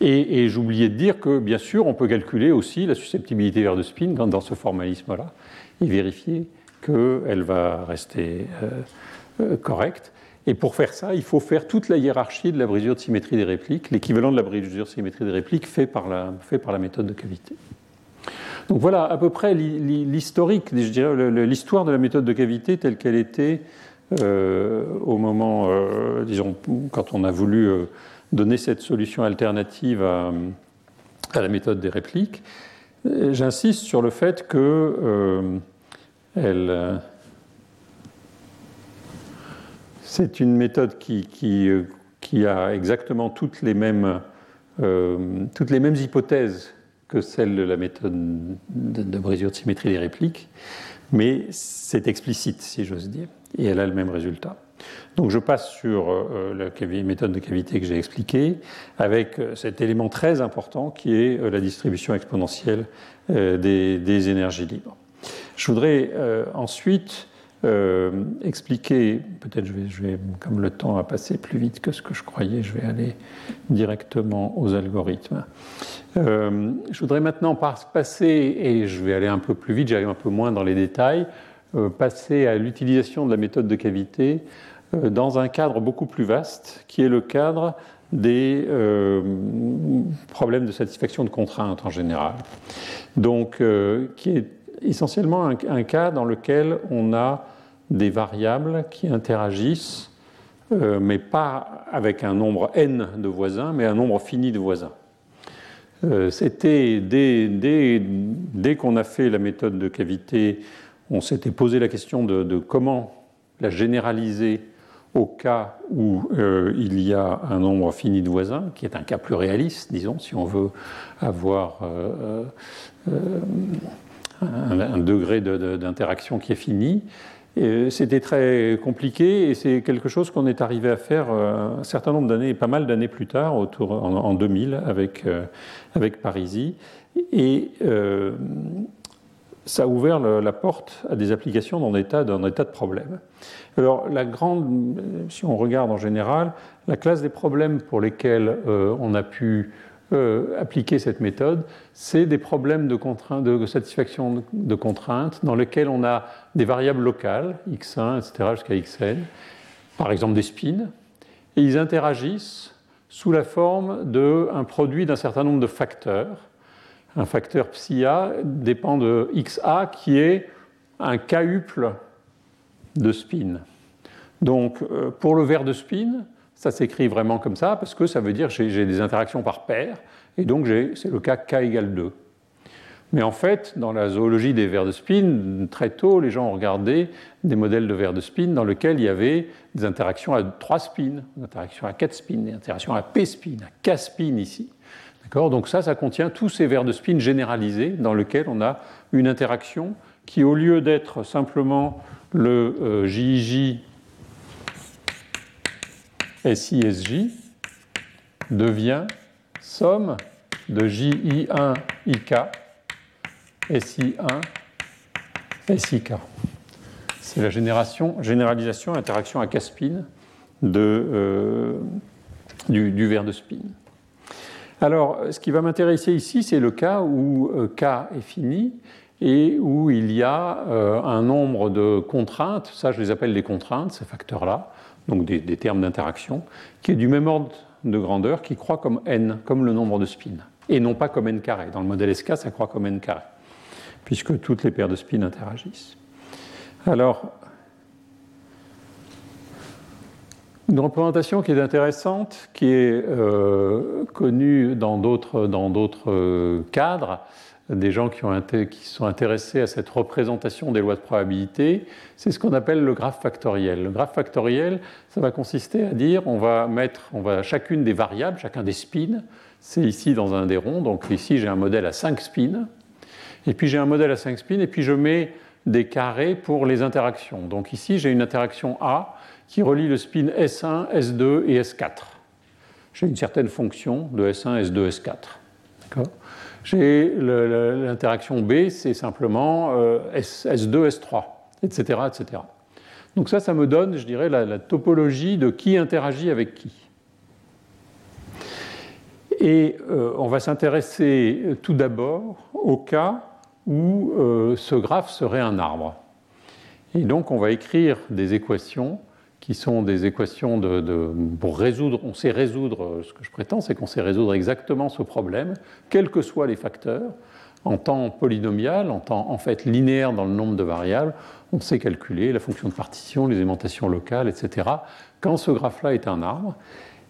Et, j'oubliais de dire que, bien sûr, on peut calculer aussi la susceptibilité vers de spin dans, ce formalisme-là et vérifier qu'elle va rester euh, euh, correcte. Et pour faire ça, il faut faire toute la hiérarchie de la brisure de symétrie des répliques, l'équivalent de la brisure de symétrie des répliques fait par la, méthode de cavité. Donc voilà à peu près l'historique, je dirais, l'histoire de la méthode de cavité telle qu'elle était euh, au moment, euh, disons, quand on a voulu euh, donner cette solution alternative à, la méthode des répliques. J'insiste sur le fait que elle, c'est une méthode qui, qui, a exactement toutes les mêmes, mêmes hypothèses que celle de la méthode de, brisure de symétrie des répliques, mais c'est explicite, si j'ose dire, et elle a le même résultat. Donc je passe sur euh, la méthode de cavité que j'ai expliquée, avec euh, cet élément très important qui est euh, la distribution exponentielle des, des, énergies libres. Je voudrais ensuite euh, expliquer, peut-être je vais, je vais, comme le temps a passé plus vite que ce que je croyais, je vais aller directement aux algorithmes. Euh, je voudrais maintenant passer, et je vais aller un peu plus vite, j'arrive un peu moins dans les détails, euh, passer à l'utilisation de la méthode de cavité dans un cadre beaucoup plus vaste, qui est le cadre des problèmes de satisfaction de contraintes en général. Donc, qui est essentiellement un, cas dans lequel on a des variables qui interagissent, euh, mais pas avec un nombre n de voisins, mais un nombre fini de voisins. Euh, c'était dès, dès, qu'on a fait la méthode de cavité, on s'était posé la question de, comment la généraliser au cas où euh, il y a un nombre fini de voisins, qui est un cas plus réaliste, disons, si on veut avoir un, degré d'interaction qui est fini. C'était très compliqué et c'est quelque chose qu'on est arrivé à faire euh, un certain nombre d'années, pas mal d'années plus tard, autour, en, 2000, avec, euh, avec Parisi. Et euh, ça a ouvert la porte à des applications dans des tas, dans des tas de problèmes. Alors, la grande, si on regarde en général, la classe des problèmes pour lesquels on a pu appliquer cette méthode, c'est des problèmes de, de satisfaction de contraintes dans lesquels on a des variables locales, x1, etc., jusqu'à xn, par exemple des spins, et ils interagissent sous la forme d'un produit d'un certain nombre de facteurs. Un facteur psi a dépend de xa qui est un k-uple de spin. Donc euh, pour le verre de spin, ça s'écrit vraiment comme ça parce que ça veut dire que j'ai des interactions par paire, et donc c'est le cas k égale 2. Mais en fait, dans la zoologie des vers de spin, très tôt, les gens ont regardé des modèles de vers de spin dans lesquels il y avait des interactions à 3 spins, des interactions à 4 spins, des interactions à p spin, à k spin ici. Donc ça, ça contient tous ces vers de spin généralisés dans lesquels on a une interaction qui, au lieu d'être simplement le euh, JIJ SISJ devient somme de JI1 IK SI1 SIK. C'est la génération, généralisation, interaction à K-spin de, euh, du, du verre de spin. Alors, ce qui va m'intéresser ici, c'est le cas où euh, K est fini et où il y a euh, un nombre de contraintes, ça je les appelle des contraintes, ces facteurs-là, donc des, termes d'interaction, qui est du même ordre de grandeur, qui croît comme n, comme le nombre de spins, et non pas comme n carré. Dans le modèle SK, ça croît comme n carré, puisque toutes les paires de spins interagissent. Alors, une représentation qui est intéressante, qui est euh, connue dans d'autres euh, cadres, des gens qui, sont intéressés à cette représentation des lois de probabilité, c'est ce qu'on appelle le graphe factoriel. Le graphe factoriel, ça va consister à dire on va mettre on va, chacune des variables, chacun des spins, c'est ici dans un des ronds, donc ici j'ai un modèle à 5 spins, et puis j'ai un modèle à 5 spins, et puis je mets des carrés pour les interactions. Donc ici j'ai une interaction A qui relie le spin S1, S2 et S4. J'ai une certaine fonction de S1, S2, S4. D'accord j'ai l'interaction B, c'est simplement euh, S, 2 S3, etc., etc. Donc ça, ça me donne, je dirais, la, topologie de qui interagit avec qui. Et euh, on va s'intéresser tout d'abord au cas où euh, ce graphe serait un arbre. Et donc on va écrire des équations qui sont des équations de, pour résoudre, on sait résoudre, ce que je prétends, c'est qu'on sait résoudre exactement ce problème, quels que soient les facteurs, en temps polynomial, en temps en fait linéaire dans le nombre de variables, on sait calculer la fonction de partition, les aimantations locales, etc., quand ce graphe-là est un arbre.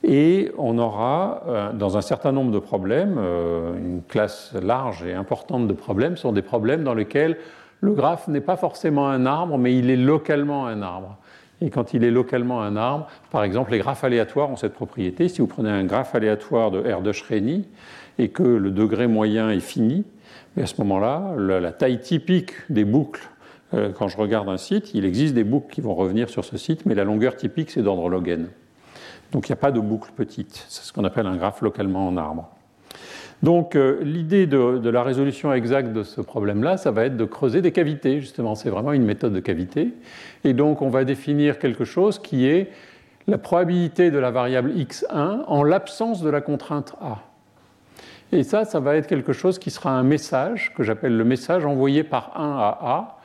Et on aura, euh, dans un certain nombre de problèmes, euh, une classe large et importante de problèmes sont des problèmes dans lesquels le graphe n'est pas forcément un arbre, mais il est localement un arbre. Et quand il est localement un arbre, par exemple, les graphes aléatoires ont cette propriété. Si vous prenez un graphe aléatoire de R de Shreni et que le degré moyen est fini, à ce moment-là, la, taille typique des boucles, euh, quand je regarde un site, il existe des boucles qui vont revenir sur ce site, mais la longueur typique, c'est d'ordre log n. Donc il n'y a pas de boucle petite. C'est ce qu'on appelle un graphe localement en arbre. Donc euh, l'idée de, la résolution exacte de ce problème-là, ça va être de creuser des cavités, justement. C'est vraiment une méthode de cavité. Et donc on va définir quelque chose qui est la probabilité de la variable x1 en l'absence de la contrainte a. Et ça, ça va être quelque chose qui sera un message, que j'appelle le message envoyé par 1 à a,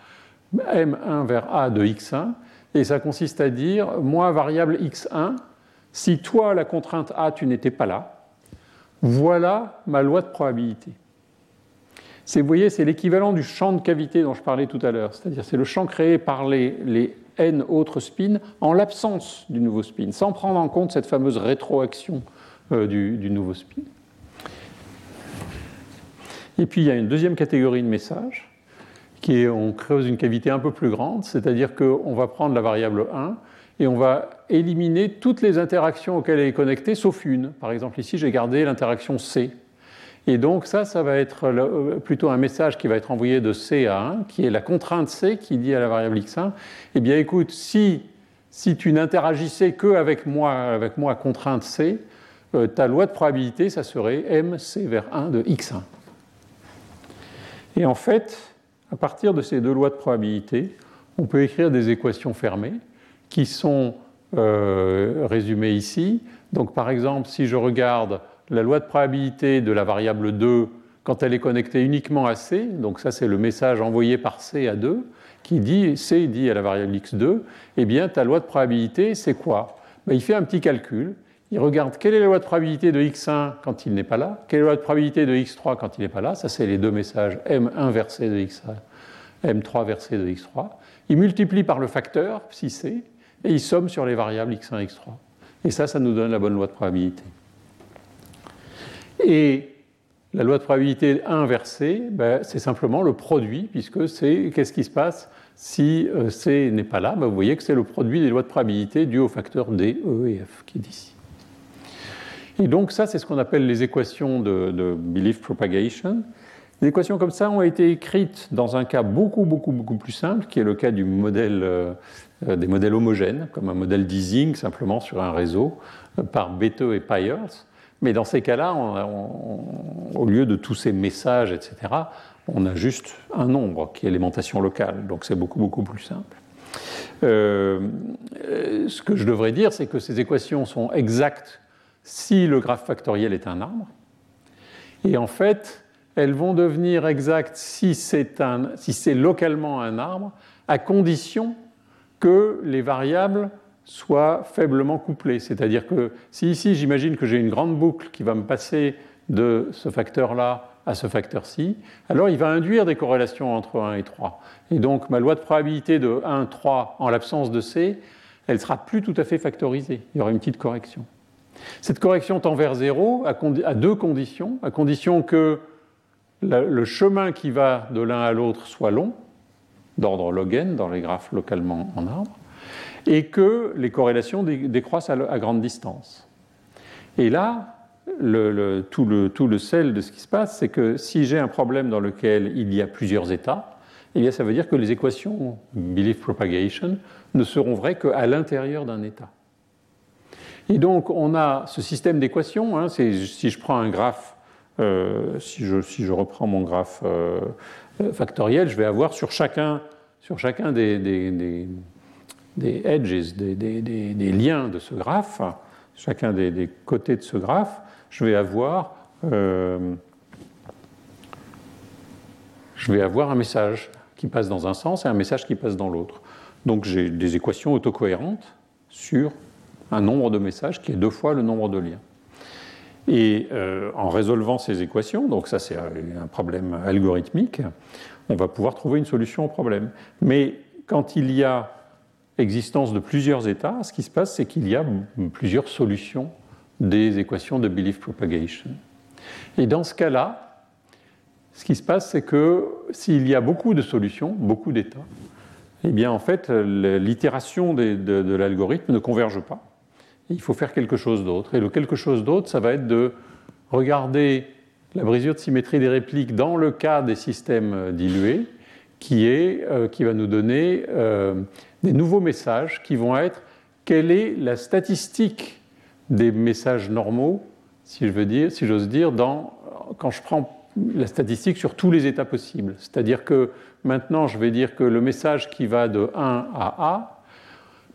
m1 vers a de x1. Et ça consiste à dire, moi, variable x1, si toi, la contrainte a, tu n'étais pas là, voilà ma loi de probabilité. vous voyez, c'est l'équivalent du champ de cavité dont je parlais tout à l'heure. C'est-à-dire, c'est le champ créé par les, n autres spins en l'absence du nouveau spin, sans prendre en compte cette fameuse rétroaction euh, du, nouveau spin. Et puis il y a une deuxième catégorie de messages qui est on creuse une cavité un peu plus grande, c'est-à-dire qu'on va prendre la variable 1 et on va éliminer toutes les interactions auxquelles elle est connectée, sauf une. Par exemple, ici, j'ai gardé l'interaction C. Et donc ça, ça va être euh, plutôt un message qui va être envoyé de C à 1, qui est la contrainte C qui dit à la variable x1, eh bien écoute, si, si tu n'interagissais que avec moi, avec moi contrainte C, euh, ta loi de probabilité, ça serait mc vers 1 de x1. Et en fait, à partir de ces deux lois de probabilité, on peut écrire des équations fermées qui sont euh, résumées ici. Donc par exemple, si je regarde la loi de probabilité de la variable 2 quand elle est connectée uniquement à C, donc ça c'est le message envoyé par C à 2, qui dit, C dit à la variable x2, eh bien ta loi de probabilité c'est quoi? Ben, Il fait un petit calcul, il regarde quelle est la loi de probabilité de x1 quand il n'est pas là, quelle est la loi de probabilité de x3 quand il n'est pas là, ça c'est les deux messages m1 versé de x1, m3 versé de x3, il multiplie par le facteur, si c, et il somme sur les variables x1 et x3. Et ça, ça nous donne la bonne loi de probabilité. Et la loi de probabilité inversée, ben, c'est simplement le produit, puisque c'est qu'est-ce qui se passe? Si euh, C n'est pas là ben, Vous voyez que c'est le produit des lois de probabilité dû au facteur D, E et F qui est ici. Et donc ça, c'est ce qu'on appelle les équations de, belief propagation. Les équations comme ça ont été écrites dans un cas beaucoup, beaucoup, beaucoup plus simple, qui est le cas du modèle, euh, des modèles homogènes, comme un modèle d'Ising simplement sur un réseau, euh, par Bethe et Pyers. Mais dans ces cas-là, au lieu de tous ces messages, etc., on a juste un nombre qui est l'aimantation locale. Donc c'est beaucoup, beaucoup plus simple. Euh, ce que je devrais dire, c'est que ces équations sont exactes si le graphe factoriel est un arbre. Et en fait, elles vont devenir exactes si c'est si localement un arbre, à condition que les variables soit faiblement couplé. C'est-à-dire que si ici j'imagine que j'ai une grande boucle qui va me passer de ce facteur-là à ce facteur-ci, alors il va induire des corrélations entre 1 et 3. Et donc ma loi de probabilité de 1, 3 en l'absence de C, elle sera plus tout à fait factorisée. Il y aura une petite correction. Cette correction tend vers 0 à, deux conditions. À condition que le chemin qui va de l'un à l'autre soit long, d'ordre log n dans les graphes localement en arbre, et que les corrélations décroissent à, grande distance. Et là, tout, le, sel de ce qui se passe, c'est que si j'ai un problème dans lequel il y a plusieurs états, eh bien, ça veut dire que les équations belief propagation ne seront vraies qu'à l'intérieur d'un état. Et donc, on a ce système d'équations. Hein, si je prends un graphe, euh, si, je, reprends mon graphe euh, factoriel, je vais avoir sur chacun, sur chacun des, edges, des, liens de ce graphe, chacun des, côtés de ce graphe, je vais avoir, euh, je vais avoir un message qui passe dans un sens et un message qui passe dans l'autre. Donc j'ai des équations autocohérentes sur un nombre de messages qui est deux fois le nombre de liens. Et euh, en résolvant ces équations, donc ça c'est un problème algorithmique, on va pouvoir trouver une solution au problème. Mais quand il y a existence de plusieurs états, ce qui se passe, c'est qu'il y a plusieurs solutions des équations de belief propagation. Et dans ce cas-là, ce qui se passe, c'est que s'il y a beaucoup de solutions, beaucoup d'états, eh bien en fait, l'itération de, de l'algorithme ne converge pas. Il faut faire quelque chose d'autre. Et le quelque chose d'autre, ça va être de regarder la brisure de symétrie des répliques dans le cas des systèmes dilués, qui, est, euh, qui va nous donner euh, des nouveaux messages qui vont être quelle est la statistique des messages normaux, si dire, si j'ose dire, quand je prends la statistique sur tous les états possibles. C'est-à-dire que maintenant, je vais dire que le message qui va de 1 à A,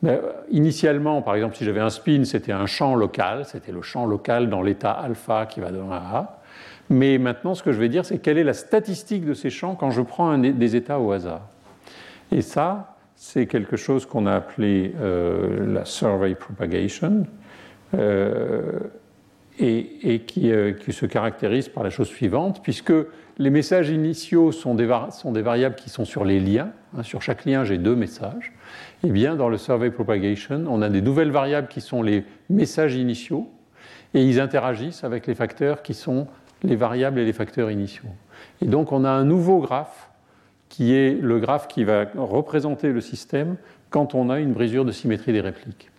ben, initialement, par exemple, si j'avais un spin, c'était un champ local, c'était le champ local dans l'état alpha qui va de 1 à A. Mais maintenant, ce que je vais dire, c'est quelle est la statistique de ces champs quand je prends un des états au hasard. Et ça, c'est quelque chose qu'on a appelé euh, la survey propagation. Euh, et, qui, se caractérise par la chose suivante, puisque les messages initiaux sont des variables qui sont sur les liens. Hein, sur chaque lien, j'ai deux messages. Eh bien, dans le survey propagation, on a des nouvelles variables qui sont les messages initiaux, et ils interagissent avec les facteurs qui sont les variables et les facteurs initiaux. Et donc, on a un nouveau graphe qui est le graphe qui va représenter le système quand on a une brisure de symétrie des répliques.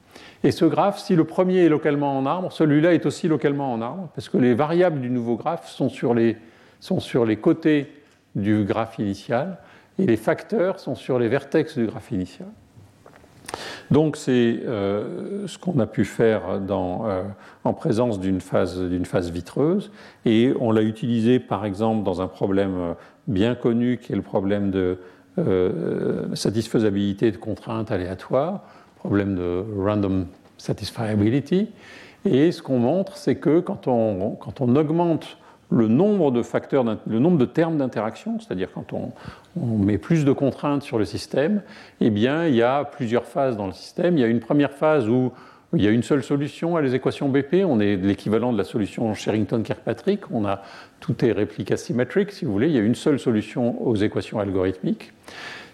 Et ce graphe, si le premier est localement en arbre, celui-là est aussi localement en arbre, parce que les variables du nouveau graphe sont sur les, sont sur les côtés du graphe initial, et les facteurs sont sur les vertex du graphe initial. Donc c'est euh, ce qu'on a pu faire euh, en présence d'une phase, phase, vitreuse, et on l'a utilisé par exemple dans un problème bien connu qui est le problème de euh, satisfaisabilité de contraintes aléatoires, problème de random satisfiability. Et ce qu'on montre, c'est que quand on, quand on, augmente le nombre de facteurs, le nombre de termes d'interaction, c'est-à-dire quand on, met plus de contraintes sur le système, eh bien, il y a plusieurs phases dans le système. Il y a une première phase où il y a une seule solution à les équations BP. On est l'équivalent de la solution Sherrington-Kirkpatrick. On a tout est réplique asymétrique, si vous voulez. Il y a une seule solution aux équations algorithmiques.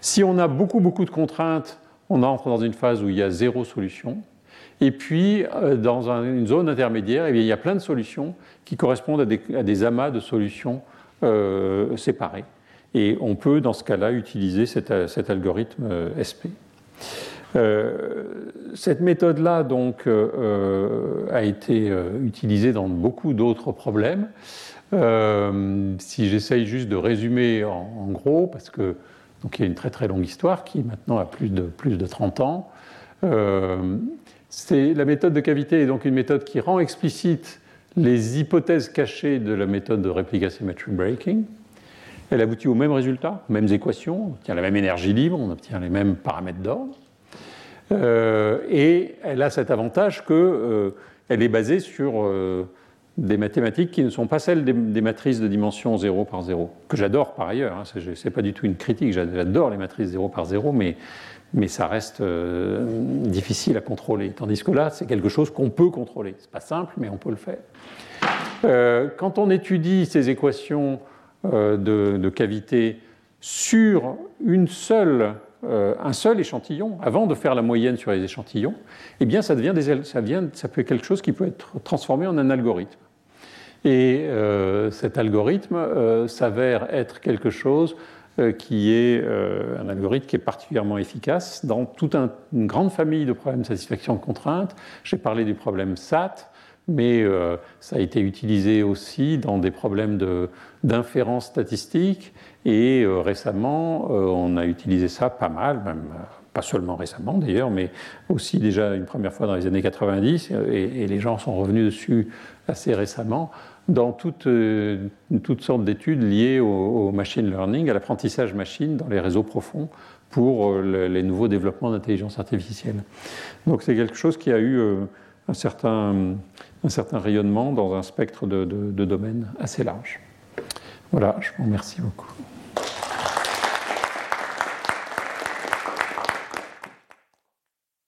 Si on a beaucoup beaucoup de contraintes, on entre dans une phase où il y a zéro solution. Et puis, euh, dans une zone intermédiaire, eh il y a plein de solutions qui correspondent à des, amas de solutions euh, séparées. Et on peut, dans ce cas-là, utiliser cet, algorithme euh, SP. cette méthode-là donc a été utilisée dans beaucoup d'autres problèmes. si j'essaye juste de résumer en, gros, parce que donc il y a une très très longue histoire qui maintenant a plus de, plus de 30 ans. Euh, la méthode de cavité est donc une méthode qui rend explicite les hypothèses cachées de la méthode de réplique asymmetric breaking. Elle aboutit aux mêmes résultats, aux mêmes équations, on obtient la même énergie libre, on obtient les mêmes paramètres d'ordre. Euh, et elle a cet avantage qu'elle euh, est basée sur des mathématiques qui ne sont pas celles des, matrices de dimension 0 par 0, que j'adore par ailleurs, hein, ce n'est pas du tout une critique, j'adore les matrices 0 par 0, mais, mais ça reste euh, difficile à contrôler. Tandis que là, c'est quelque chose qu'on peut contrôler. Ce n'est pas simple, mais on peut le faire. Euh, quand on étudie ces équations euh, de, cavité sur une seule, un seul échantillon, avant de faire la moyenne sur les échantillons, eh bien ça, devient ça, vient, ça peut être quelque chose qui peut être transformé en un algorithme. Et cet algorithme s'avère être quelque chose qui est euh, un algorithme qui est particulièrement efficace dans toute une grande famille de problèmes de satisfaction de contraintes. J'ai parlé du problème SAT, mais euh, ça a été utilisé aussi dans des problèmes d'inférence statistique. Et récemment, on a utilisé ça pas mal, même pas seulement récemment d'ailleurs, mais aussi déjà une première fois dans les années 90, et, et les gens sont revenus dessus assez récemment, dans euh, toutes, sortes d'études liées au, machine learning, à l'apprentissage machine dans les réseaux profonds pour euh, les nouveaux développements d'intelligence artificielle. Donc c'est quelque chose qui a eu euh, un, certain, un certain rayonnement dans un spectre de domaines assez large. Voilà, je vous remercie beaucoup.